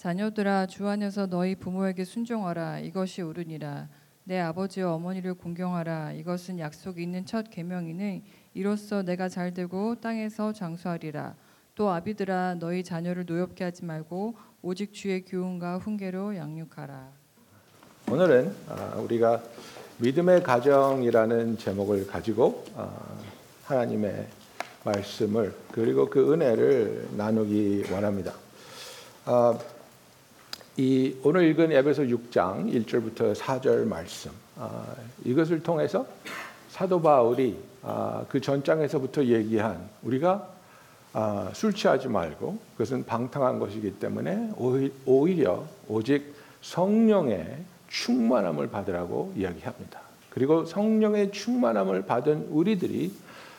자녀들아 주 안에서 너희 부모에게 순종하라. 이것이 옳으니라. 내 아버지와 어머니를 공경하라. 이것은 약속이 있는 첫 계명이니 이로써 내가 잘 되고 땅에서 장수하리라. 또 아비들아 너희 자녀를 노엽게 하지 말고 오직 주의 교훈과 훈계로 양육하라. 오늘은 아, 우리가 믿음의 가정이라는 제목을 가지고 아, 하나님의 말씀을 그리고 그 은혜를 나누기 원합니다. 아, 이 오늘 읽은 에베소 6장 1절부터 4절 말씀 이것을 통해서 사도 바울이 그 전장에서부터 얘기한 우리가 술 취하지 말고 그것은 방탕한 것이기 때문에 오히려 오직 성령의 충만함을 받으라고 이야기합니다. 그리고 성령의 충만함을 받은 우리들이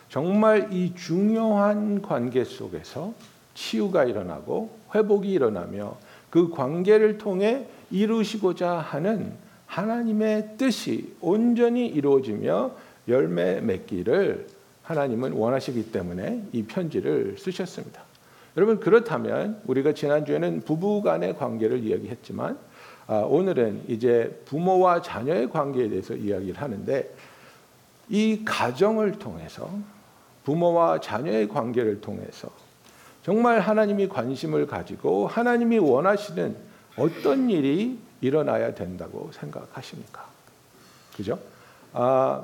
정말 이 중요한 관계 속에서 치유가 일어나고 회복이 일어나며 그 관계를 통해 이루시고자 하는 하나님의 뜻이 온전히 이루어지며 열매 맺기를 하나님은 원하시기 때문에 이 편지를 쓰셨습니다. 여러분 그렇다면 우리가 지난주에는 부부 간의 관계를 이야기했지만 아, 오늘은 이제 부모와 자녀의 관계에 대해서 이야기를 하는데 이 가정을 통해서 부모와 자녀의 관계를 통해서 정말 하나님이 관심을 가지고 하나님이 원하시는 어떤 일이 일어나야 된다고 생각하십니까? 그죠? 아,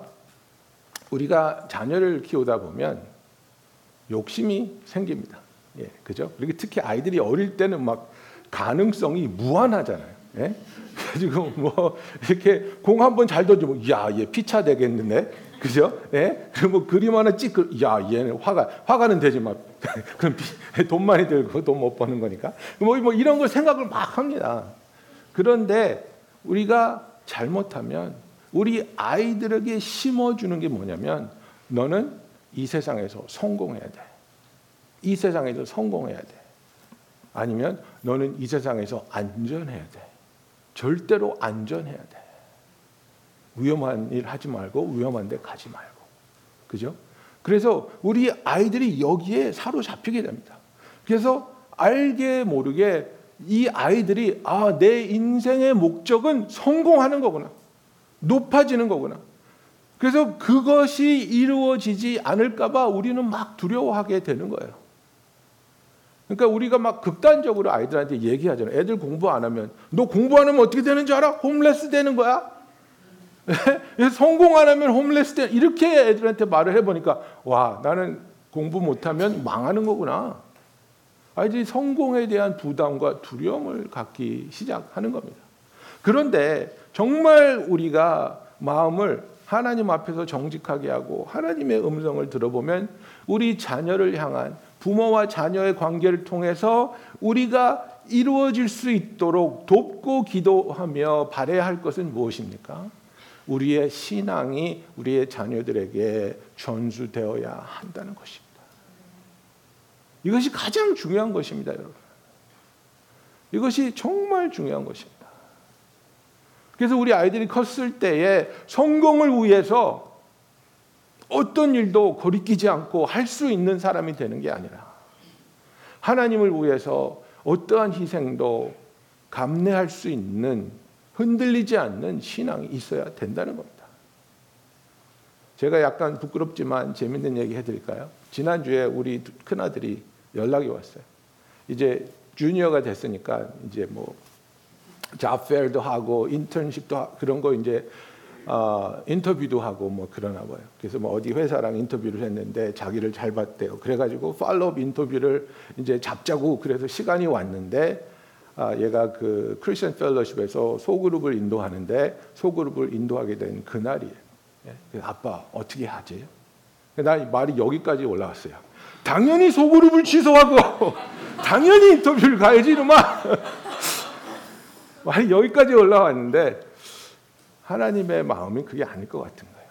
우리가 자녀를 키우다 보면 욕심이 생깁니다. 예, 그죠? 그리고 특히 아이들이 어릴 때는 막 가능성이 무한하잖아요. 예? 그래가지고 뭐 이렇게 공 한 번 잘 던지면 야얘 피차 되겠는데 그죠? 예? 그리고 뭐 그림 하나 찍고 야 얘는 화가 화가는 되지 막 그럼 돈 많이 들고 돈 못 버는 거니까 뭐, 뭐 이런 걸 생각을 막 합니다. 그런데 우리가 잘못하면 우리 아이들에게 심어주는 게 뭐냐면 너는 이 세상에서 성공해야 돼. 이 세상에서 성공해야 돼. 아니면 너는 이 세상에서 안전해야 돼. 절대로 안전해야 돼. 위험한 일 하지 말고 위험한 데 가지 말고. 그죠? 그래서 우리 아이들이 여기에 사로잡히게 됩니다. 그래서 알게 모르게 이 아이들이 아, 내 인생의 목적은 성공하는 거구나. 높아지는 거구나. 그래서 그것이 이루어지지 않을까봐 우리는 막 두려워하게 되는 거예요. 그러니까 우리가 막 극단적으로 아이들한테 얘기하잖아요. 애들 공부 안 하면 너 공부 안 하면 어떻게 되는 줄 알아? 홈레스 되는 거야. 성공 안 하면 홈레스 되 이렇게 애들한테 말을 해보니까 와 나는 공부 못하면 망하는 거구나. 아이들이 성공에 대한 부담과 두려움을 갖기 시작하는 겁니다. 그런데 정말 우리가 마음을 하나님 앞에서 정직하게 하고 하나님의 음성을 들어보면 우리 자녀를 향한 부모와 자녀의 관계를 통해서 우리가 이루어질 수 있도록 돕고 기도하며 바래야 할 것은 무엇입니까? 우리의 신앙이 우리의 자녀들에게 전수되어야 한다는 것입니다. 이것이 가장 중요한 것입니다, 여러분. 이것이 정말 중요한 것입니다. 그래서 우리 아이들이 컸을 때에 성공을 위해서 어떤 일도 거리끼지 않고 할 수 있는 사람이 되는 게 아니라 하나님을 위해서 어떠한 희생도 감내할 수 있는 흔들리지 않는 신앙이 있어야 된다는 겁니다. 제가 약간 부끄럽지만 재밌는 얘기 해드릴까요? 지난주에 우리 큰아들이 연락이 왔어요. 이제 주니어가 됐으니까 이제 뭐 잡페어도 하고 인턴십도 하, 그런 거 이제 어, 인터뷰도 하고 뭐 그러나 봐요. 그래서 뭐 어디 회사랑 인터뷰를 했는데 자기를 잘 봤대요. 그래가지고 팔로업 인터뷰를 이제 잡자고 그래서 시간이 왔는데 아, 얘가 그 크리스천 펠로십에서 소그룹을 인도하는데 소그룹을 인도하게 된 그날이에요. 예? 아빠 어떻게 하지? 나 말이 여기까지 올라왔어요. 당연히 소그룹을 취소하고 당연히 인터뷰를 가야지 이놈아. 말이 여기까지 올라왔는데 하나님의 마음이 그게 아닐 것 같은 거예요.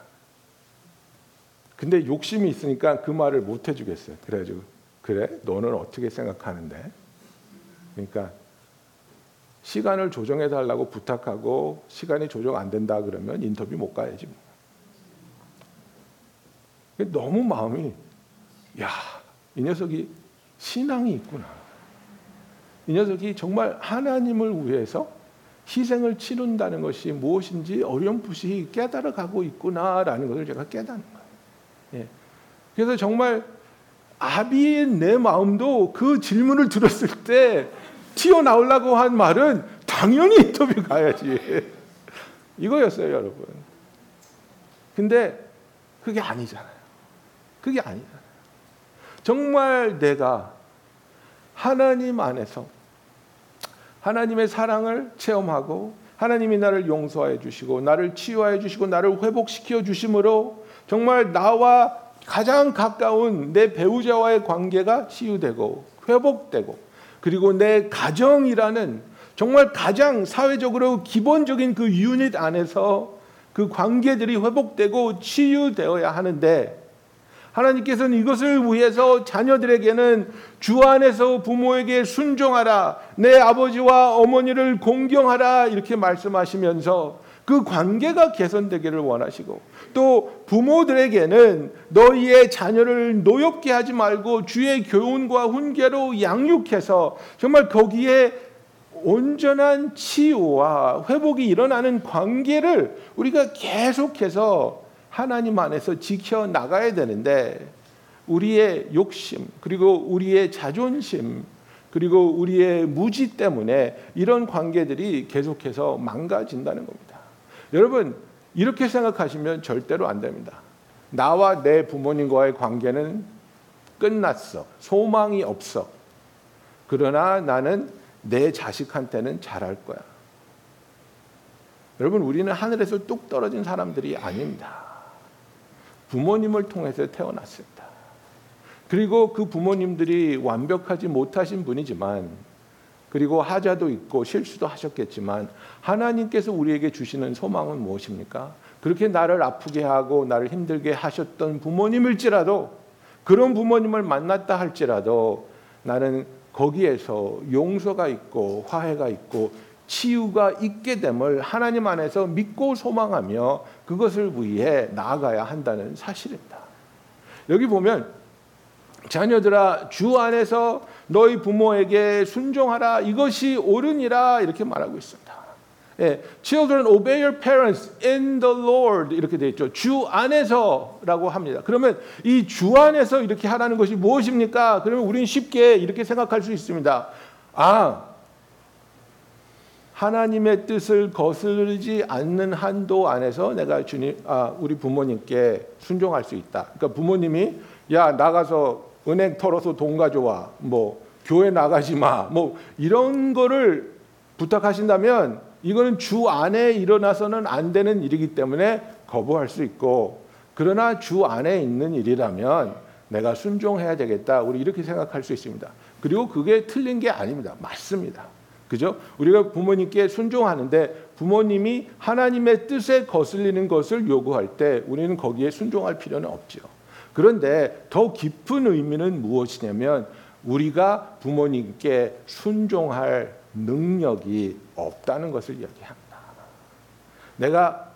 근데 욕심이 있으니까 그 말을 못 해주겠어요. 그래가지고 그래 너는 어떻게 생각하는데? 그러니까 시간을 조정해 달라고 부탁하고 시간이 조정 안 된다 그러면 인터뷰 못 가야지. 뭐. 너무 마음이 야 이 녀석이 신앙이 있구나. 이 녀석이 정말 하나님을 위해서 희생을 치른다는 것이 무엇인지 어렴풋이 깨달아 가고 있구나라는 것을 제가 깨닫는 거예요. 예. 그래서 정말 아비의 내 마음도 그 질문을 들었을 때 튀어나오려고 한 말은 당연히 인터뷰 가야지. 이거였어요, 여러분. 근데 그게 아니잖아요. 그게 아니잖아요. 정말 내가 하나님 안에서 하나님의 사랑을 체험하고 하나님이 나를 용서해 주시고 나를 치유해 주시고 나를 회복시켜 주심으로 정말 나와 가장 가까운 내 배우자와의 관계가 치유되고 회복되고 그리고 내 가정이라는 정말 가장 사회적으로 기본적인 그 유닛 안에서 그 관계들이 회복되고 치유되어야 하는데 하나님께서는 이것을 위해서 자녀들에게는 주 안에서 부모에게 순종하라, 내 아버지와 어머니를 공경하라 이렇게 말씀하시면서 그 관계가 개선되기를 원하시고 또 부모들에게는 너희의 자녀를 노엽게 하지 말고 주의 교훈과 훈계로 양육해서 정말 거기에 온전한 치유와 회복이 일어나는 관계를 우리가 계속해서 하나님 안에서 지켜 나가야 되는데 우리의 욕심 그리고 우리의 자존심 그리고 우리의 무지 때문에 이런 관계들이 계속해서 망가진다는 겁니다. 여러분 이렇게 생각하시면 절대로 안 됩니다. 나와 내 부모님과의 관계는 끝났어. 소망이 없어. 그러나 나는 내 자식한테는 잘할 거야. 여러분 우리는 하늘에서 뚝 떨어진 사람들이 아닙니다. 부모님을 통해서 태어났습니다. 그리고 그 부모님들이 완벽하지 못하신 분이지만 그리고 하자도 있고 실수도 하셨겠지만 하나님께서 우리에게 주시는 소망은 무엇입니까? 그렇게 나를 아프게 하고 나를 힘들게 하셨던 부모님일지라도 그런 부모님을 만났다 할지라도 나는 거기에서 용서가 있고 화해가 있고 치유가 있게 됨을 하나님 안에서 믿고 소망하며 그것을 위해 나아가야 한다는 사실입니다. 여기 보면 자녀들아 주 안에서 너희 부모에게 순종하라 이것이 옳으니라 이렇게 말하고 있습니다. 예, children obey your parents in the Lord 이렇게 돼 있죠. 주 안에서라고 합니다. 그러면 이 주 안에서 이렇게 하라는 것이 무엇입니까? 그러면 우리는 쉽게 이렇게 생각할 수 있습니다. 아, 하나님의 뜻을 거스르지 않는 한도 안에서 내가 주님, 아, 우리 부모님께 순종할 수 있다. 그러니까 부모님이 야 나가서 은행 털어서 돈 가져와, 뭐 교회 나가지 마, 뭐 이런 거를 부탁하신다면 이거는 주 안에 일어나서는 안 되는 일이기 때문에 거부할 수 있고 그러나 주 안에 있는 일이라면 내가 순종해야 되겠다. 우리 이렇게 생각할 수 있습니다. 그리고 그게 틀린 게 아닙니다. 맞습니다. 그죠? 우리가 부모님께 순종하는데 부모님이 하나님의 뜻에 거슬리는 것을 요구할 때 우리는 거기에 순종할 필요는 없죠. 그런데 더 깊은 의미는 무엇이냐면 우리가 부모님께 순종할 능력이 없다는 것을 이야기합니다. 내가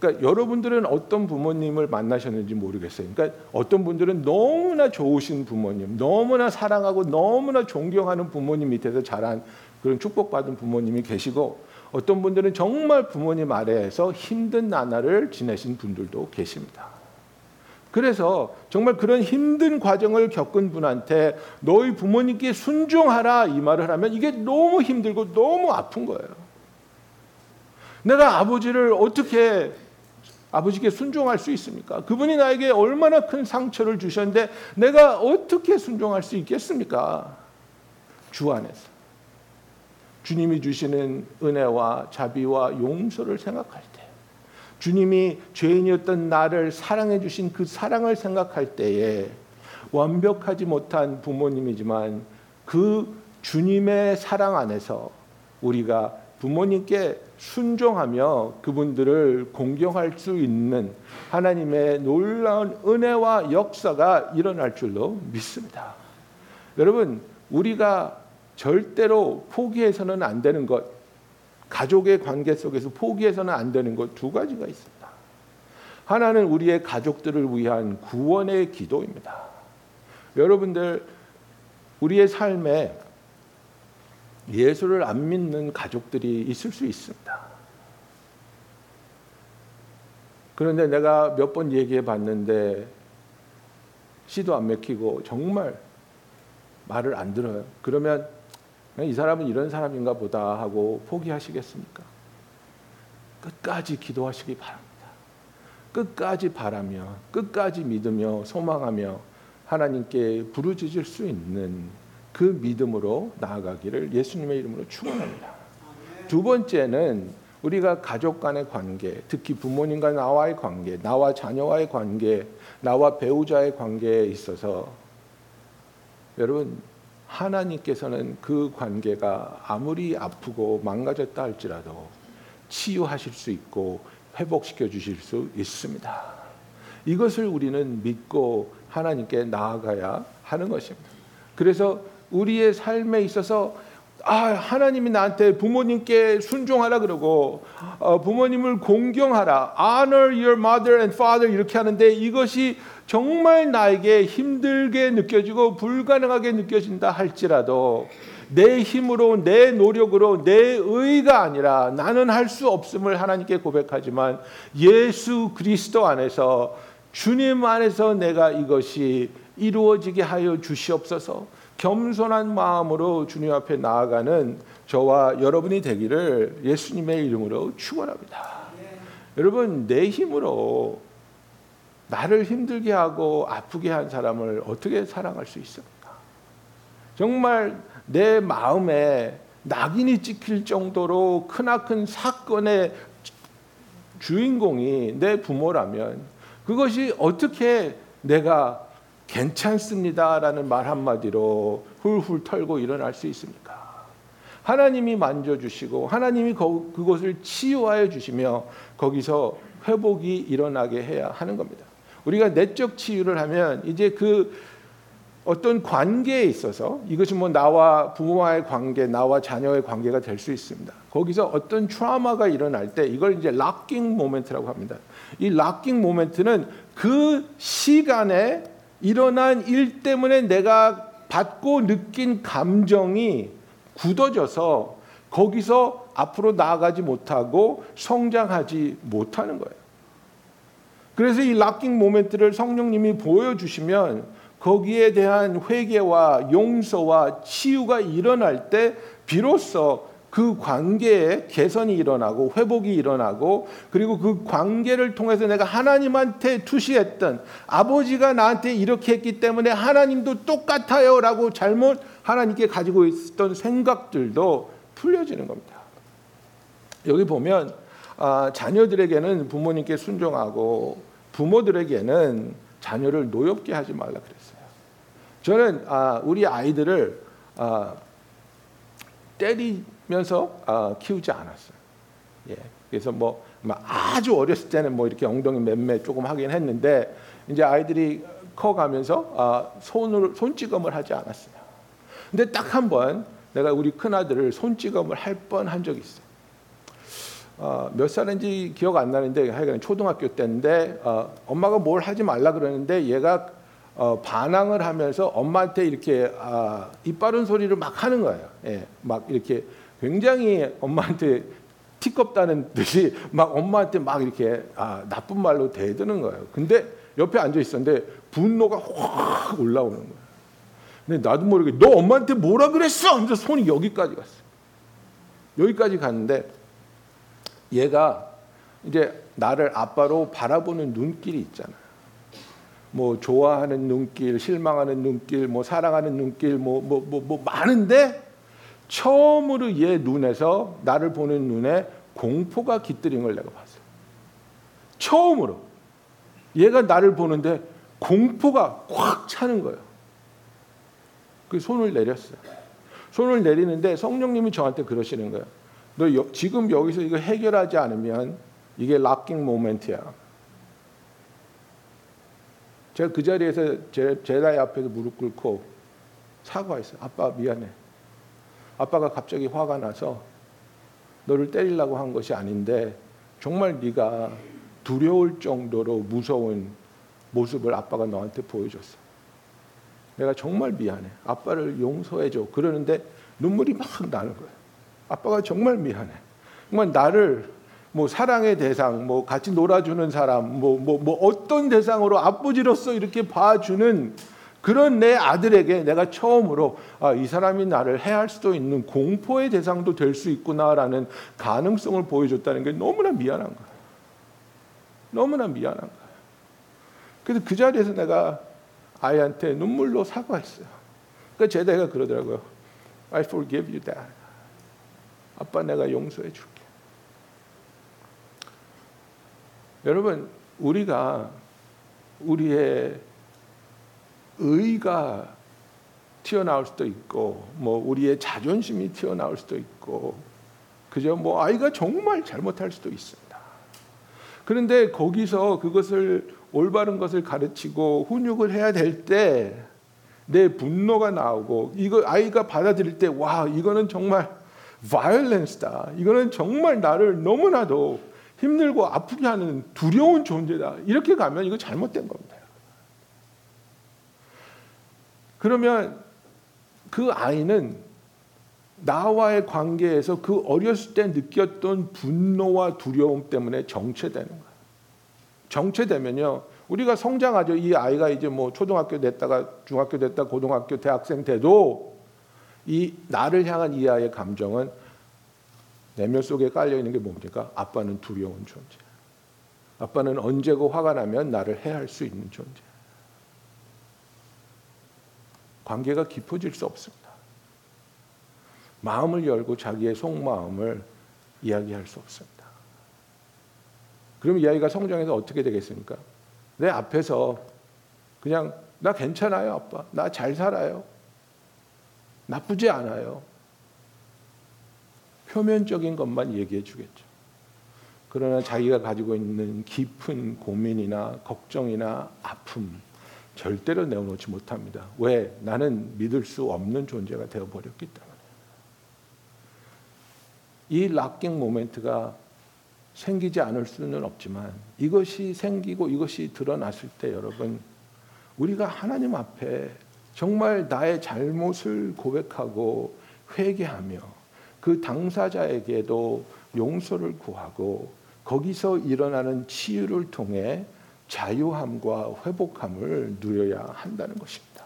그러니까 여러분들은 어떤 부모님을 만나셨는지 모르겠어요. 그러니까 어떤 분들은 너무나 좋으신 부모님, 너무나 사랑하고 너무나 존경하는 부모님 밑에서 자란 그런 축복받은 부모님이 계시고 어떤 분들은 정말 부모님 아래에서 힘든 나날을 지내신 분들도 계십니다. 그래서 정말 그런 힘든 과정을 겪은 분한테 너희 부모님께 순종하라 이 말을 하면 이게 너무 힘들고 너무 아픈 거예요. 내가 아버지를 어떻게 아버지께 순종할 수 있습니까? 그분이 나에게 얼마나 큰 상처를 주셨는데 내가 어떻게 순종할 수 있겠습니까? 주 안에서. 주님이 주시는 은혜와 자비와 용서를 생각할 때, 주님이 죄인이었던 나를 사랑해 주신 그 사랑을 생각할 때에 완벽하지 못한 부모님이지만 그 주님의 사랑 안에서 우리가 부모님께 순종하며 그분들을 공경할 수 있는 하나님의 놀라운 은혜와 역사가 일어날 줄로 믿습니다. 여러분, 우리가 절대로 포기해서는 안 되는 것, 가족의 관계 속에서 포기해서는 안 되는 것 두 가지가 있습니다. 하나는 우리의 가족들을 위한 구원의 기도입니다. 여러분들 우리의 삶에 예수를 안 믿는 가족들이 있을 수 있습니다. 그런데 내가 몇 번 얘기해 봤는데 씨도 안 맥히고 정말 말을 안 들어요. 그러면 이 사람은 이런 사람인가 보다 하고 포기하시겠습니까? 끝까지 기도하시기 바랍니다. 끝까지 바라며 끝까지 믿으며 소망하며 하나님께 부르짖을 수 있는 그 믿음으로 나아가기를 예수님의 이름으로 축원합니다. 두 번째는 우리가 가족 간의 관계, 특히 부모님과 나와의 관계, 나와 자녀와의 관계, 나와 배우자의 관계에 있어서 여러분 하나님께서는 그 관계가 아무리 아프고 망가졌다 할지라도 치유하실 수 있고 회복시켜 주실 수 있습니다. 이것을 우리는 믿고 하나님께 나아가야 하는 것입니다. 그래서 우리의 삶에 있어서 아 하나님이 나한테 부모님께 순종하라 그러고 어, 부모님을 공경하라 honor your mother and father 이렇게 하는데 이것이 정말 나에게 힘들게 느껴지고 불가능하게 느껴진다 할지라도 내 힘으로 내 노력으로 내 의가 아니라 나는 할 수 없음을 하나님께 고백하지만 예수 그리스도 안에서 주님 안에서 내가 이것이 이루어지게 하여 주시옵소서. 겸손한 마음으로 주님 앞에 나아가는 저와 여러분이 되기를 예수님의 이름으로 축원합니다. 여러분 내 힘으로 나를 힘들게 하고 아프게 한 사람을 어떻게 사랑할 수 있습니까? 정말 내 마음에 낙인이 찍힐 정도로 크나큰 사건의 주인공이 내 부모라면 그것이 어떻게 내가 괜찮습니다라는 말 한마디로 훌훌 털고 일어날 수 있습니까? 하나님이 만져주시고 하나님이 그곳을 치유하여 주시며 거기서 회복이 일어나게 해야 하는 겁니다. 우리가 내적 치유를 하면 이제 그 어떤 관계에 있어서 이것이 뭐 나와 부모와의 관계, 나와 자녀의 관계가 될 수 있습니다. 거기서 어떤 트라우마가 일어날 때 이걸 이제 락킹 모멘트라고 합니다. 이 락킹 모멘트는 그 시간에 일어난 일 때문에 내가 받고 느낀 감정이 굳어져서 거기서 앞으로 나아가지 못하고 성장하지 못하는 거예요. 그래서 이 락킹 모멘트를 성령님이 보여주시면 거기에 대한 회개와 용서와 치유가 일어날 때 비로소 그 관계에 개선이 일어나고 회복이 일어나고 그리고 그 관계를 통해서 내가 하나님한테 투시했던 아버지가 나한테 이렇게 했기 때문에 하나님도 똑같아요라고 잘못 하나님께 가지고 있었던 생각들도 풀려지는 겁니다. 여기 보면 아, 자녀들에게는 부모님께 순종하고 부모들에게는 자녀를 노엽게 하지 말라 그랬어요. 저는 아, 우리 아이들을 아, 때리 면서 아, 키우지 않았어요. 예. 그래서 뭐 아주 어렸을 때는 뭐 이렇게 엉덩이 맴매 조금 하긴 했는데 이제 아이들이 커가면서 아, 손으로 손찌검을 하지 않았어요. 근데 딱 한 번 내가 우리 큰 아들을 손찌검을 할 뻔 한 적이 있어요. 어, 몇 살인지 기억 안 나는데 하여간 초등학교 때인데 어, 엄마가 뭘 하지 말라 그러는데 얘가 어, 반항을 하면서 엄마한테 이렇게 아, 이빠른 소리를 막 하는 거예요. 예, 막 이렇게 굉장히 엄마한테 티껍다는 듯이 막 엄마한테 막 이렇게 아, 나쁜 말로 대드는 거예요. 근데 옆에 앉아 있었는데 분노가 확 올라오는 거예요. 근데 나도 모르게 너 엄마한테 뭐라 그랬어? 하면서 손이 여기까지 갔어. 여기까지 갔는데 얘가 이제 나를 아빠로 바라보는 눈길이 있잖아요. 뭐 좋아하는 눈길, 실망하는 눈길, 뭐 사랑하는 눈길, 뭐 뭐 뭐 뭐 많은데 처음으로 얘 눈에서 나를 보는 눈에 공포가 깃들인 걸 내가 봤어. 처음으로 얘가 나를 보는데 공포가 꽉 차는 거예요. 그 손을 내렸어요. 손을 내리는데 성령님이 저한테 그러시는 거예요. 너 여, 지금 여기서 이거 해결하지 않으면 이게 락킹 모멘트야. 제가 그 자리에서 제, 제다의 앞에서 무릎 꿇고 사과했어요. 아빠 미안해. 아빠가 갑자기 화가 나서 너를 때리려고 한 것이 아닌데 정말 네가 두려울 정도로 무서운 모습을 아빠가 너한테 보여줬어. 내가 정말 미안해. 아빠를 용서해줘. 그러는데 눈물이 막 나는 거예요. 아빠가 정말 미안해. 정말 나를 뭐 사랑의 대상, 뭐 같이 놀아주는 사람, 뭐, 뭐, 뭐 어떤 대상으로 아버지로서 이렇게 봐주는 그런 내 아들에게 내가 처음으로 아, 이 사람이 나를 해할 수도 있는 공포의 대상도 될 수 있구나라는 가능성을 보여줬다는 게 너무나 미안한 거예요. 너무나 미안한 거예요. 그래서 그 자리에서 내가 아이한테 눈물로 사과했어요. 그 제대가 그러더라고요. I forgive you, Dad. 아빠 내가 용서해 줄게. 여러분 우리가 우리의 의가 튀어나올 수도 있고 뭐 우리의 자존심이 튀어나올 수도 있고 그죠 뭐 아이가 정말 잘못할 수도 있습니다. 그런데 거기서 그것을 올바른 것을 가르치고 훈육을 해야 될 때 내 분노가 나오고 이거 아이가 받아들일 때 와 이거는 정말 violence다. 이거는 정말 나를 너무나도 힘들고 아프게 하는 두려운 존재다. 이렇게 가면 이거 잘못된 겁니다. 그러면 그 아이는 나와의 관계에서 그 어렸을 때 느꼈던 분노와 두려움 때문에 정체되는 거예요. 정체되면요. 우리가 성장하죠. 이 아이가 이제 뭐 초등학교 됐다가 중학교 됐다 고등학교 대학생 돼도 이 나를 향한 이 아이의 감정은 내면 속에 깔려 있는 게 뭡니까? 아빠는 두려운 존재. 아빠는 언제고 화가 나면 나를 해할 수 있는 존재. 관계가 깊어질 수 없습니다. 마음을 열고 자기의 속마음을 이야기할 수 없습니다. 그럼 이 아이가 성장해서 어떻게 되겠습니까? 내 앞에서 그냥 나 괜찮아요, 아빠. 나 잘 살아요. 나쁘지 않아요. 표면적인 것만 얘기해 주겠죠. 그러나 자기가 가지고 있는 깊은 고민이나 걱정이나 아픔 절대로 내어놓지 못합니다. 왜? 나는 믿을 수 없는 존재가 되어버렸기 때문에. 이 락킹 모멘트가 생기지 않을 수는 없지만 이것이 생기고 이것이 드러났을 때 여러분 우리가 하나님 앞에 정말 나의 잘못을 고백하고 회개하며 그 당사자에게도 용서를 구하고 거기서 일어나는 치유를 통해 자유함과 회복함을 누려야 한다는 것입니다.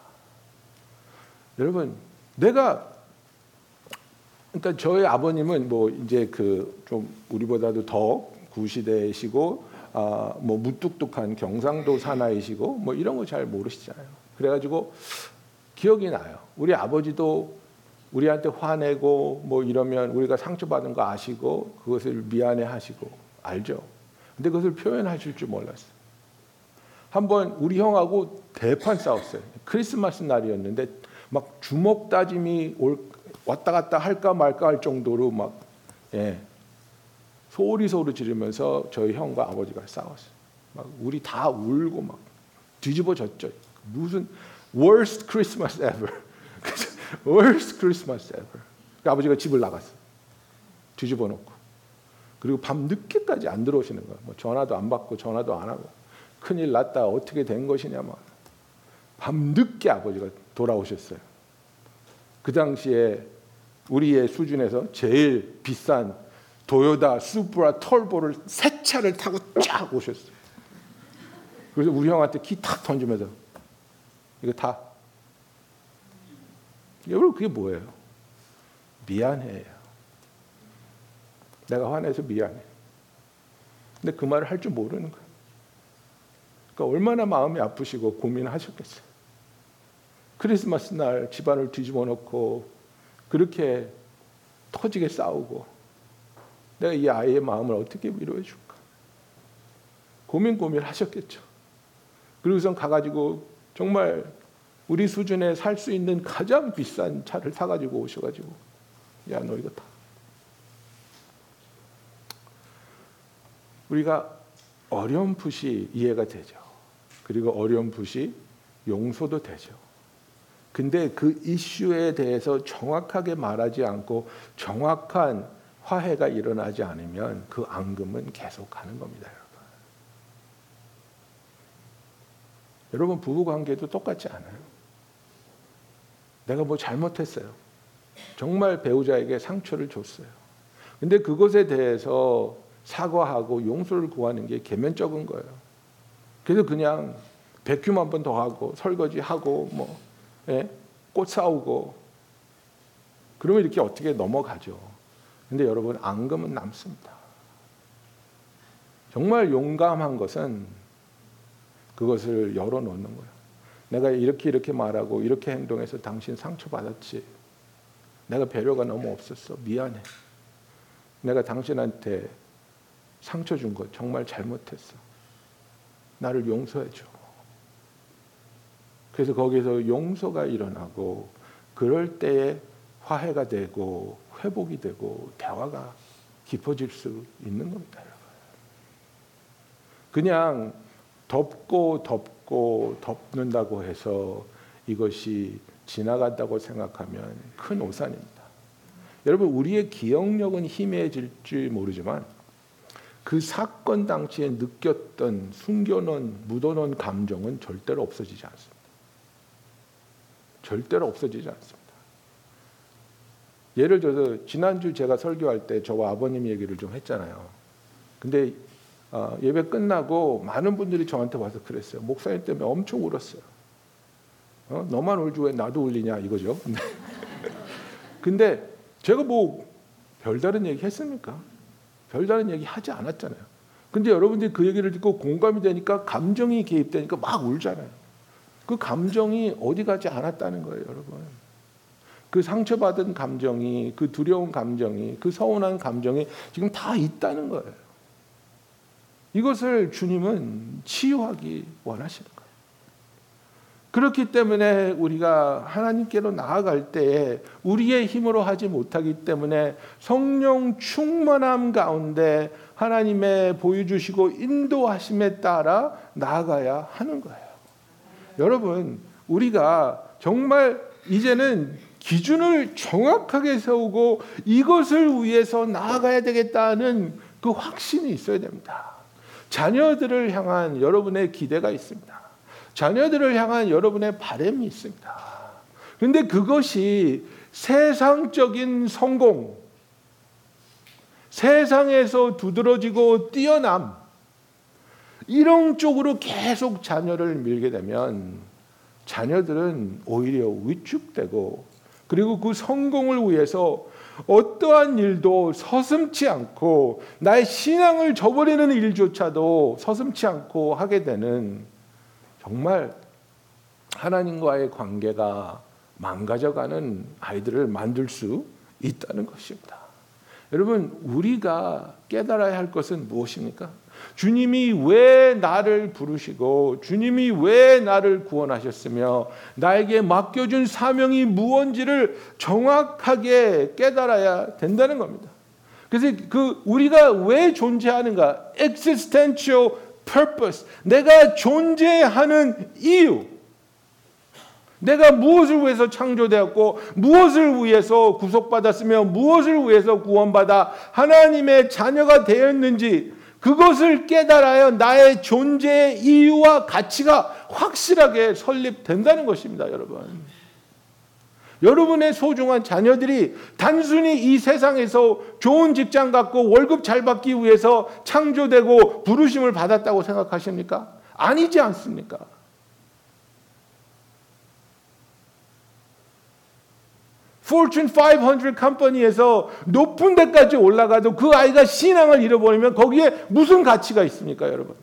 여러분, 내가 그러니까 저희 아버님은 뭐 이제 그 좀 우리보다도 더 구시대이시고 아 뭐 무뚝뚝한 경상도 사나이시고 뭐 이런 거 잘 모르시잖아요. 그래가지고 기억이 나요. 우리 아버지도 우리한테 화내고 뭐 이러면 우리가 상처받은 거 아시고 그것을 미안해 하시고 알죠. 근데 그것을 표현하실 줄 몰랐어요. 한번 우리 형하고 대판 싸웠어요. 크리스마스 날이었는데 막 주먹 다짐이 올, 왔다 갔다 할까 말까 할 정도로 막 예, 소리 소리 지르면서 저희 형과 아버지가 싸웠어요. 막 우리 다 울고 막 뒤집어졌죠. 무슨 worst Christmas ever. worst Christmas ever. 그 아버지가 집을 나갔어. 뒤집어 놓고. 그리고 밤 늦게까지 안 들어오시는 거예요. 뭐 전화도 안 받고 전화도 안 하고. 큰일 났다. 어떻게 된 것이냐 막. 밤 늦게 아버지가 돌아오셨어요. 그 당시에 우리의 수준에서 제일 비싼 도요다 수프라 털보를 새 차를 타고 쫙 오셨어요. 그래서 우리 형한테 키 탁 던지면서 이거 다 여러분 그게 뭐예요? 미안해요. 내가 화내서 미안해. 근데 그 말을 할 줄 모르는 거예요. 그러니까 얼마나 마음이 아프시고 고민하셨겠어요. 크리스마스 날 집안을 뒤집어 놓고 그렇게 터지게 싸우고 내가 이 아이의 마음을 어떻게 위로해 줄까? 고민 고민 하셨겠죠. 그리고선 가가지고 정말 우리 수준에 살 수 있는 가장 비싼 차를 사가지고 오셔가지고 야 너 이거 타. 우리가 어렴풋이 이해가 되죠. 그리고 어렴풋이 용서도 되죠. 근데 그 이슈에 대해서 정확하게 말하지 않고 정확한 화해가 일어나지 않으면 그 앙금은 계속 가는 겁니다, 여러분. 여러분 부부 관계도 똑같지 않아요. 내가 뭐 잘못했어요. 정말 배우자에게 상처를 줬어요. 근데 그것에 대해서 사과하고 용서를 구하는 게 개면적인 거예요. 그래서 그냥 백큐 한번 더 하고 설거지 하고 뭐 예? 꽃 사오고 그러면 이렇게 어떻게 넘어가죠. 근데 여러분 앙금은 남습니다. 정말 용감한 것은 그것을 열어놓는 거예요. 내가 이렇게 이렇게 말하고 이렇게 행동해서 당신 상처받았지. 내가 배려가 너무 없었어. 미안해. 내가 당신한테 상처 준 거 정말 잘못했어. 나를 용서해 줘. 그래서 거기서 용서가 일어나고 그럴 때에 화해가 되고 회복이 되고 대화가 깊어질 수 있는 겁니다, 여러분. 그냥 덮고 덮고 덮는다고 해서 이것이 지나간다고 생각하면 큰 오산입니다. 여러분 우리의 기억력은 희미해질지 모르지만 그 사건 당시에 느꼈던 숨겨놓은 묻어놓은 감정은 절대로 없어지지 않습니다. 절대로 없어지지 않습니다. 예를 들어서 지난주 제가 설교할 때 저와 아버님 얘기를 좀 했잖아요. 근데 어, 예배 끝나고 많은 분들이 저한테 와서 그랬어요. 목사님 때문에 엄청 울었어요. 어? 너만 울지 왜 나도 울리냐 이거죠. 근데 제가 뭐 별다른 얘기 했습니까? 별다른 얘기 하지 않았잖아요. 근데 여러분들이 그 얘기를 듣고 공감이 되니까 감정이 개입되니까 막 울잖아요. 그 감정이 어디 가지 않았다는 거예요, 여러분. 그 상처받은 감정이, 그 두려운 감정이, 그 서운한 감정이 지금 다 있다는 거예요. 이것을 주님은 치유하기 원하시는 거예요. 그렇기 때문에 우리가 하나님께로 나아갈 때에 우리의 힘으로 하지 못하기 때문에 성령 충만함 가운데 하나님의 보여주시고 인도하심에 따라 나아가야 하는 거예요. 여러분, 우리가 정말 이제는 기준을 정확하게 세우고 이것을 위해서 나아가야 되겠다는 그 확신이 있어야 됩니다. 자녀들을 향한 여러분의 기대가 있습니다. 자녀들을 향한 여러분의 바램이 있습니다. 근데 그것이 세상적인 성공, 세상에서 두드러지고 뛰어남, 이런 쪽으로 계속 자녀를 밀게 되면 자녀들은 오히려 위축되고 그리고 그 성공을 위해서 어떠한 일도 서슴치 않고 나의 신앙을 저버리는 일조차도 서슴치 않고 하게 되는 정말 하나님과의 관계가 망가져가는 아이들을 만들 수 있다는 것입니다. 여러분, 우리가 깨달아야 할 것은 무엇입니까? 주님이 왜 나를 부르시고 주님이 왜 나를 구원하셨으며 나에게 맡겨준 사명이 무언지를 정확하게 깨달아야 된다는 겁니다. 그래서 그 우리가 왜 존재하는가? existential purpose. 내가 존재하는 이유. 내가 무엇을 위해서 창조되었고 무엇을 위해서 구속받았으며 무엇을 위해서 구원받아 하나님의 자녀가 되었는지 그것을 깨달아야 나의 존재의 이유와 가치가 확실하게 설립된다는 것입니다, 여러분. 여러분의 소중한 자녀들이 단순히 이 세상에서 좋은 직장 갖고 월급 잘 받기 위해서 창조되고 부르심을 받았다고 생각하십니까? 아니지 않습니까? Fortune 500 컴퍼니에서 높은 데까지 올라가도 그 아이가 신앙을 잃어버리면 거기에 무슨 가치가 있습니까, 여러분?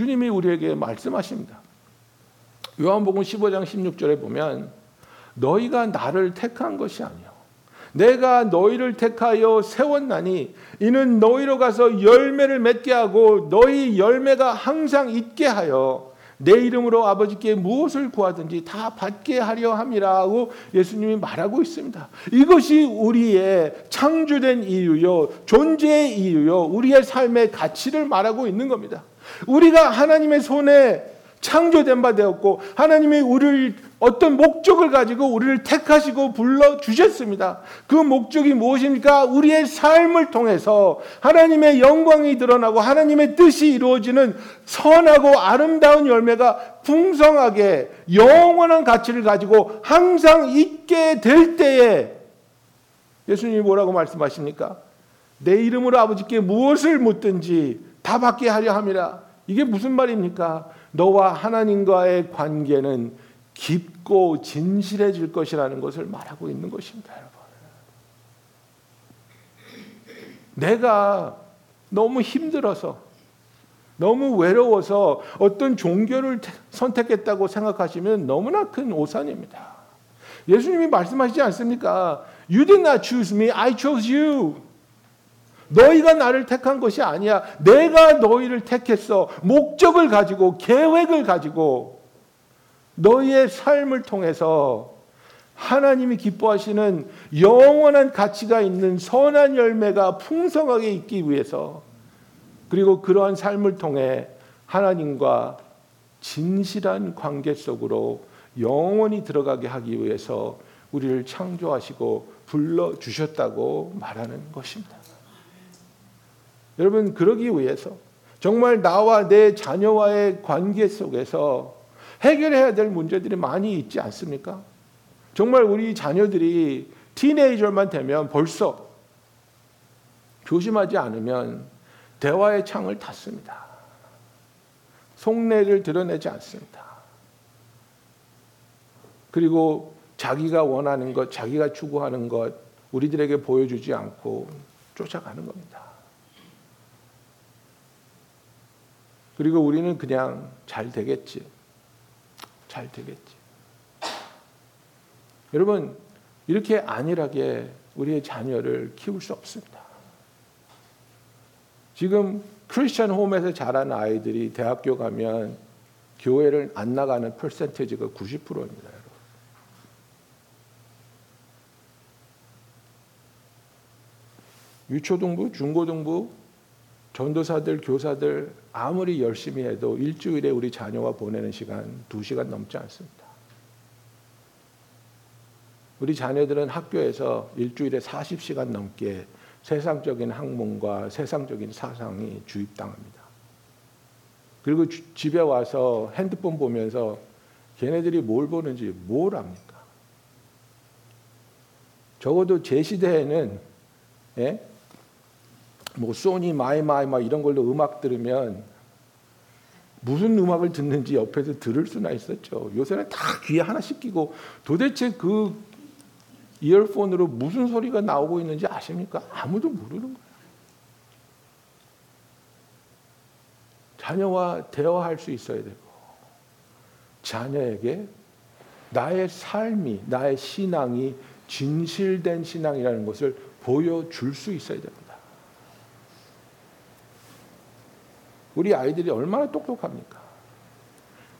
주님이 우리에게 말씀하십니다. 요한복음 15장 16절에 보면 너희가 나를 택한 것이 아니요 내가 너희를 택하여 세웠나니 이는 너희로 가서 열매를 맺게 하고 너희 열매가 항상 있게 하여 내 이름으로 아버지께 무엇을 구하든지 다 받게 하려 함이라고 예수님이 말하고 있습니다. 이것이 우리의 창조된 이유요, 존재의 이유요, 우리의 삶의 가치를 말하고 있는 겁니다. 우리가 하나님의 손에 창조된 바 되었고 하나님이 우리를 어떤 목적을 가지고 우리를 택하시고 불러 주셨습니다. 그 목적이 무엇입니까? 우리의 삶을 통해서 하나님의 영광이 드러나고 하나님의 뜻이 이루어지는 선하고 아름다운 열매가 풍성하게 영원한 가치를 가지고 항상 있게 될 때에 예수님이 뭐라고 말씀하십니까? 내 이름으로 아버지께 무엇을 묻든지 다 받게 하려 함이라. 이게 무슨 말입니까? 너와 하나님과의 관계는 깊고 진실해질 것이라는 것을 말하고 있는 것입니다, 여러분. 내가 너무 힘들어서, 너무 외로워서 어떤 종교를 선택했다고 생각하시면 너무나 큰 오산입니다. 예수님이 말씀하시지 않습니까? You did not choose me, I chose you. 너희가 나를 택한 것이 아니야. 내가 너희를 택했어. 목적을 가지고, 계획을 가지고, 너희의 삶을 통해서 하나님이 기뻐하시는 영원한 가치가 있는 선한 열매가 풍성하게 있기 위해서 그리고 그러한 삶을 통해 하나님과 진실한 관계 속으로 영원히 들어가게 하기 위해서 우리를 창조하시고 불러 주셨다고 말하는 것입니다. 여러분 그러기 위해서 정말 나와 내 자녀와의 관계 속에서 해결해야 될 문제들이 많이 있지 않습니까? 정말 우리 자녀들이 티네이저만 되면 벌써 조심하지 않으면 대화의 창을 닫습니다. 속내를 드러내지 않습니다. 그리고 자기가 원하는 것, 자기가 추구하는 것, 우리들에게 보여주지 않고 쫓아가는 겁니다. 그리고 우리는 그냥 잘 되겠지. 잘 되겠지. 여러분, 이렇게 안일하게 우리의 자녀를 키울 수 없습니다. 지금 크리스천 홈에서 자란 아이들이 대학교 가면 교회를 안 나가는 퍼센테이지가 90%입니다. 여러분. 유초등부, 중고등부, 전도사들, 교사들 아무리 열심히 해도 일주일에 우리 자녀와 보내는 시간 2시간 넘지 않습니다. 우리 자녀들은 학교에서 일주일에 40시간 넘게 세상적인 학문과 세상적인 사상이 주입당합니다. 그리고 주, 집에 와서 핸드폰 보면서 걔네들이 뭘 보는지 뭘 압니까? 적어도 제 시대에는 예? 뭐 소니 마이마이 막 이런 걸로 음악 들으면 무슨 음악을 듣는지 옆에서 들을 수나 있었죠. 요새는 다 귀에 하나씩 끼고 도대체 그 이어폰으로 무슨 소리가 나오고 있는지 아십니까? 아무도 모르는 거예요. 자녀와 대화할 수 있어야 되고 자녀에게 나의 삶이 나의 신앙이 진실된 신앙이라는 것을 보여줄 수 있어야 됩니다. 우리 아이들이 얼마나 똑똑합니까?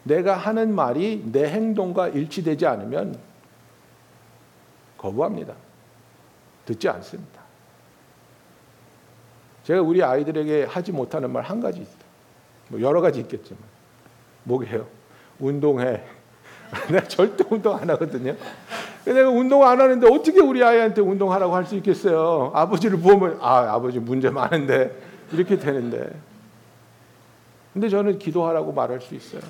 내가 하는 말이 내 행동과 일치되지 않으면 거부합니다. 듣지 않습니다. 제가 우리 아이들에게 하지 못하는 말 한 가지 있어요. 뭐 여러 가지 있겠지만 뭐게요? 운동해. 내가 절대 운동 안 하거든요. 내가 운동 안 하는데 어떻게 우리 아이한테 운동하라고 할 수 있겠어요? 아버지를 보면 아 아버지 문제 많은데 이렇게 되는데. 근데 저는 기도하라고 말할 수 있어요.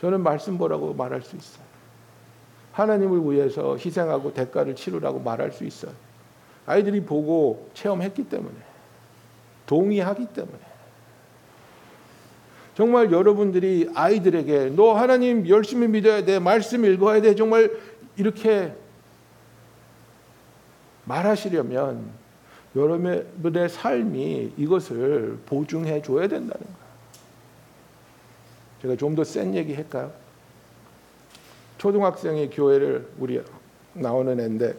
저는 말씀 보라고 말할 수 있어요. 하나님을 위해서 희생하고 대가를 치르라고 말할 수 있어요. 아이들이 보고 체험했기 때문에 동의하기 때문에 정말 여러분들이 아이들에게 너 하나님 열심히 믿어야 돼 말씀 읽어야 돼 정말 이렇게 말하시려면 여러분의 삶이 이것을 보증해 줘야 된다는 거예요. 제가 좀 더 센 얘기 할까요? 초등학생의 교회를 우리 나오는 애인데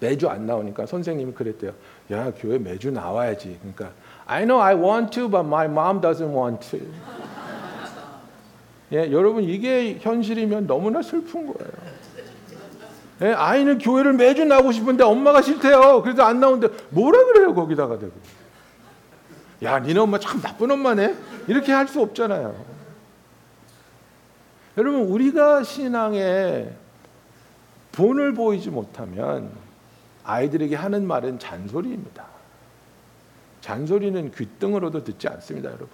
매주 안 나오니까 선생님이 그랬대요. 야 교회 매주 나와야지. 그러니까 I know I want to, but my mom doesn't want to. 예, 여러분 이게 현실이면 너무나 슬픈 거예요. 예, 아이는 교회를 매주 나오고 싶은데 엄마가 싫대요. 그래서 안 나오는데 뭐라 그래요 거기다가 대고. 야, 니네 엄마 참 나쁜 엄마네. 이렇게 할 수 없잖아요. 여러분 우리가 신앙에 본을 보이지 못하면 아이들에게 하는 말은 잔소리입니다. 잔소리는 귓등으로도 듣지 않습니다, 여러분.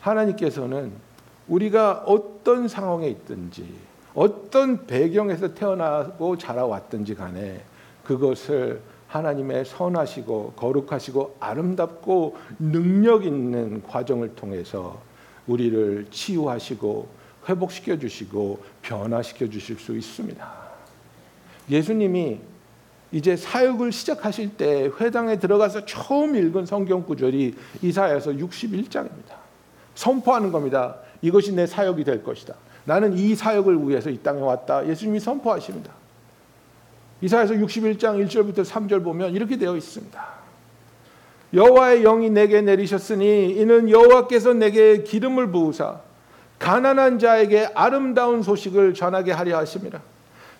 하나님께서는 우리가 어떤 상황에 있든지 어떤 배경에서 태어나고 자라왔든지 간에 그것을 하나님의 선하시고 거룩하시고 아름답고 능력 있는 과정을 통해서 우리를 치유하시고 회복시켜 주시고 변화시켜 주실 수 있습니다. 예수님이 이제 사역을 시작하실 때 회당에 들어가서 처음 읽은 성경 구절이 이사야서 61장입니다. 선포하는 겁니다. 이것이 내 사역이 될 것이다. 나는 이 사역을 위해서 이 땅에 왔다. 예수님이 선포하십니다. 이사야서 61장 1절부터 3절 보면 이렇게 되어 있습니다. 여호와의 영이 내게 내리셨으니 이는 여호와께서 내게 기름을 부으사 가난한 자에게 아름다운 소식을 전하게 하려 하심이라.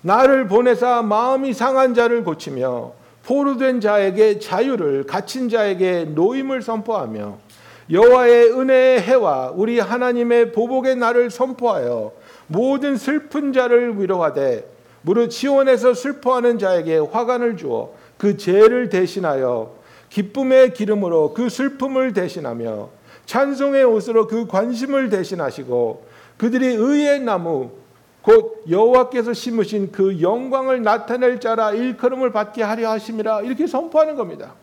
나를 보내사 마음이 상한 자를 고치며 포로된 자에게 자유를 갇힌 자에게 노임을 선포하며 여호와의 은혜의 해와 우리 하나님의 보복의 날을 선포하여 모든 슬픈 자를 위로하되 무릇 지원에서 슬퍼하는 자에게 화관을 주어 그 죄를 대신하여 기쁨의 기름으로 그 슬픔을 대신하며 찬송의 옷으로 그 관심을 대신하시고 그들이 의의 나무 곧 여호와께서 심으신 그 영광을 나타낼 자라 일컬음을 받게 하려 하심이라 이렇게 선포하는 겁니다.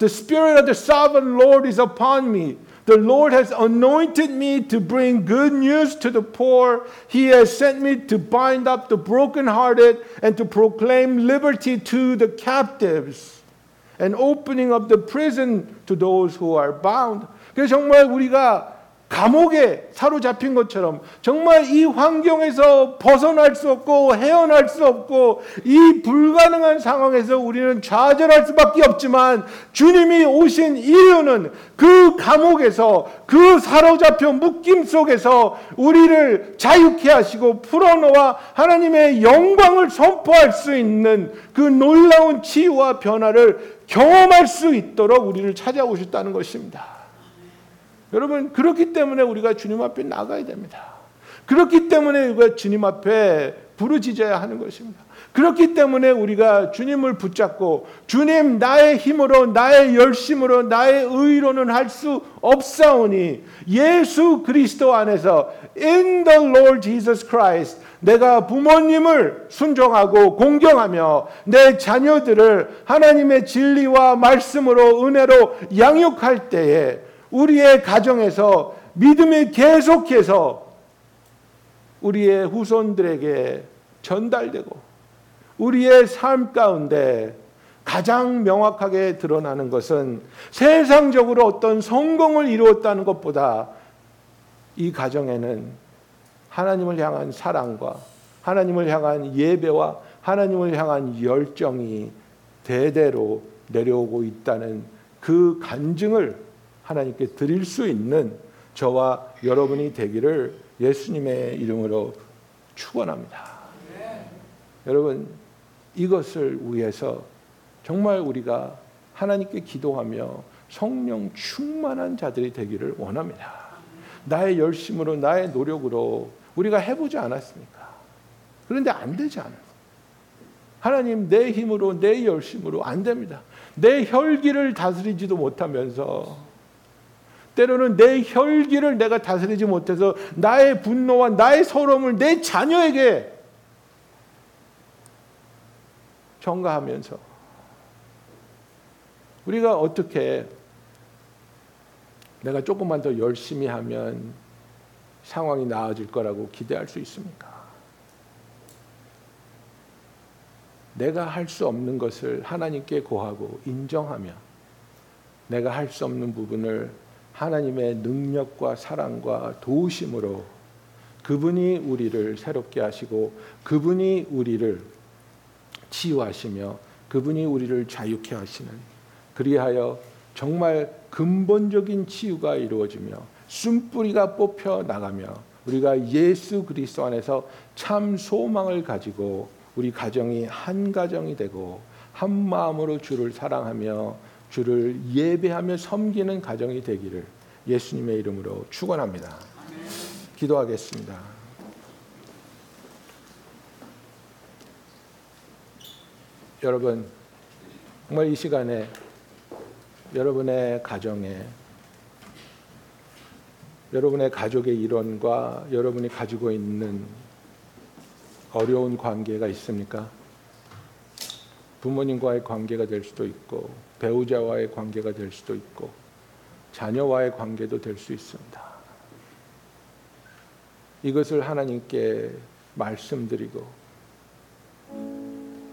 The spirit of the sovereign Lord is upon me. The Lord has anointed me to bring good news to the poor. He has sent me to bind up the brokenhearted and to proclaim liberty to the captives and opening of the prison to those who are bound. 그래서 정말 우리가 감옥에 사로잡힌 것처럼 정말 이 환경에서 벗어날 수 없고 헤어날 수 없고 이 불가능한 상황에서 우리는 좌절할 수밖에 없지만 주님이 오신 이유는 그 감옥에서 그 사로잡혀 묶임 속에서 우리를 자유케 하시고 풀어놓아 하나님의 영광을 선포할 수 있는 그 놀라운 치유와 변화를 경험할 수 있도록 우리를 찾아오셨다는 것입니다. 여러분 그렇기 때문에 우리가 주님 앞에 나가야 됩니다. 그렇기 때문에 우리가 주님 앞에 부르짖어야 하는 것입니다. 그렇기 때문에 우리가 주님을 붙잡고 주님 나의 힘으로 나의 열심으로 나의 의로는 할 수 없사오니 예수 그리스도 안에서 in the Lord Jesus Christ 내가 부모님을 순종하고 공경하며 내 자녀들을 하나님의 진리와 말씀으로 은혜로 양육할 때에 우리의 가정에서 믿음이 계속해서 우리의 후손들에게 전달되고 우리의 삶 가운데 가장 명확하게 드러나는 것은 세상적으로 어떤 성공을 이루었다는 것보다 이 가정에는 하나님을 향한 사랑과 하나님을 향한 예배와 하나님을 향한 열정이 대대로 내려오고 있다는 그 간증을 하나님께 드릴 수 있는 저와 여러분이 되기를 예수님의 이름으로 축원합니다. 여러분 이것을 위해서 정말 우리가 하나님께 기도하며 성령 충만한 자들이 되기를 원합니다. 나의 열심으로 나의 노력으로 우리가 해보지 않았습니까? 그런데 안 되지 않아요. 하나님 내 힘으로 내 열심으로 안 됩니다. 내 혈기를 다스리지도 못하면서 때로는 내 혈기를 내가 다스리지 못해서 나의 분노와 나의 서러움을 내 자녀에게 전가하면서 우리가 어떻게 내가 조금만 더 열심히 하면 상황이 나아질 거라고 기대할 수 있습니까? 내가 할 수 없는 것을 하나님께 고하고 인정하며 내가 할 수 없는 부분을 하나님의 능력과 사랑과 도우심으로 그분이 우리를 새롭게 하시고 그분이 우리를 치유하시며 그분이 우리를 자유케 하시는 그리하여 정말 근본적인 치유가 이루어지며 숨뿌리가 뽑혀 나가며 우리가 예수 그리스도 안에서 참 소망을 가지고 우리 가정이 한 가정이 되고 한 마음으로 주를 사랑하며 주를 예배하며 섬기는 가정이 되기를 예수님의 이름으로 축원합니다. 기도하겠습니다. 여러분 정말 이 시간에 여러분의 가정에 여러분의 가족의 일원과 여러분이 가지고 있는 어려운 관계가 있습니까? 부모님과의 관계가 될 수도 있고 배우자와의 관계가 될 수도 있고 자녀와의 관계도 될 수 있습니다. 이것을 하나님께 말씀드리고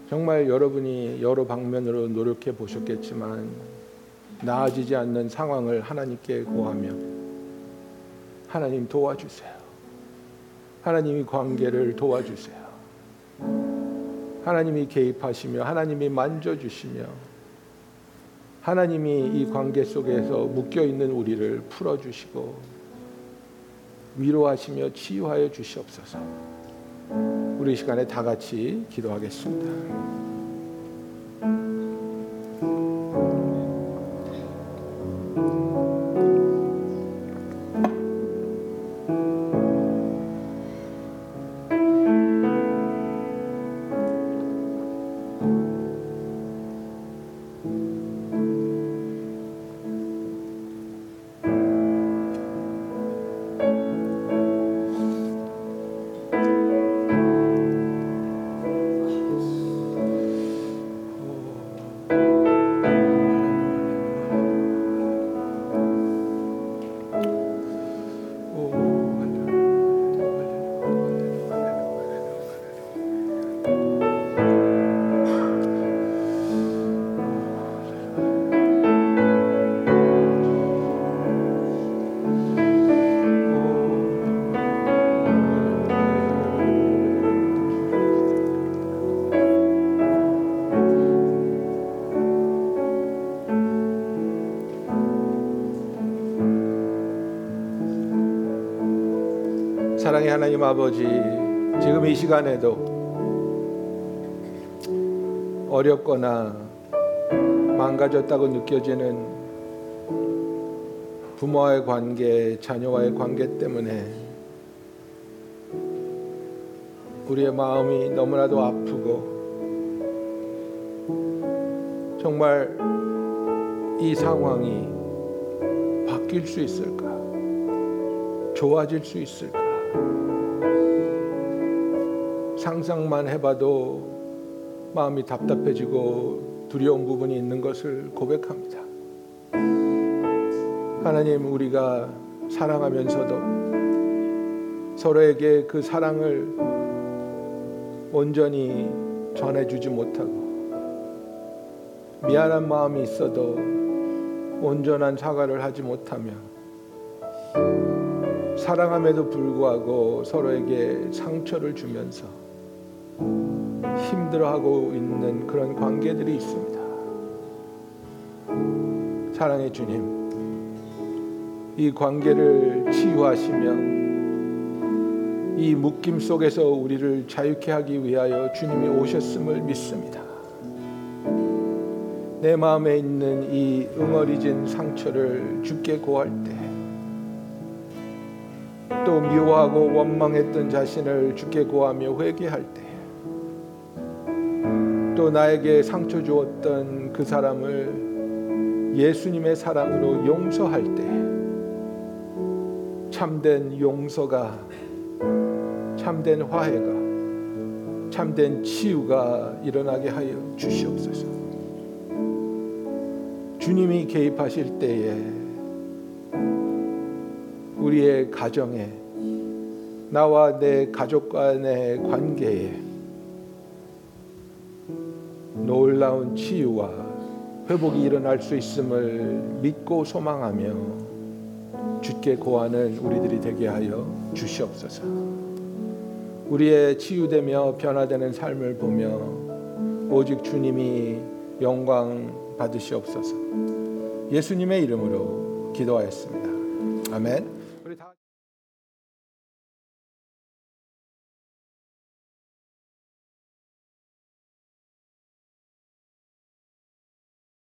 정말 여러분이 여러 방면으로 노력해 보셨겠지만 나아지지 않는 상황을 하나님께 고하며 하나님 도와주세요. 하나님이 관계를 도와주세요. 하나님이 개입하시며 하나님이 만져주시며 하나님이 이 관계 속에서 묶여 있는 우리를 풀어 주시고 위로하시며 치유하여 주시옵소서. 우리 이 시간에 다 같이 기도하겠습니다. 사랑의 하나님 아버지, 지금 이 시간에도 어렵거나 망가졌다고 느껴지는 부모와의 관계, 자녀와의 관계 때문에 우리의 마음이 너무나도 아프고 정말 이 상황이 바뀔 수 있을까? 좋아질 수 있을까? 상상만 해봐도 마음이 답답해지고 두려운 부분이 있는 것을 고백합니다. 하나님, 우리가 사랑하면서도 서로에게 그 사랑을 온전히 전해주지 못하고 미안한 마음이 있어도 온전한 사과를 하지 못하며 사랑함에도 불구하고 서로에게 상처를 주면서 힘들어하고 있는 그런 관계들이 있습니다. 사랑의 주님, 이 관계를 치유하시며 이 묶임 속에서 우리를 자유케 하기 위하여 주님이 오셨음을 믿습니다. 내 마음에 있는 이 응어리진 상처를 주께 고할 때, 또 미워하고 원망했던 자신을 주께 고하며 회개할 때, 또 나에게 상처 주었던 그 사람을 예수님의 사랑으로 용서할 때, 참된 용서가, 참된 화해가, 참된 치유가 일어나게 하여 주시옵소서. 주님이 개입하실 때에 우리의 가정에 나와 내 가족 간의 관계에 놀라운 치유와 회복이 일어날 수 있음을 믿고 소망하며 주께 고하는 우리들이 되게 하여 주시옵소서. 우리의 치유되며 변화되는 삶을 보며 오직 주님이 영광 받으시옵소서. 예수님의 이름으로 기도하였습니다. 아멘.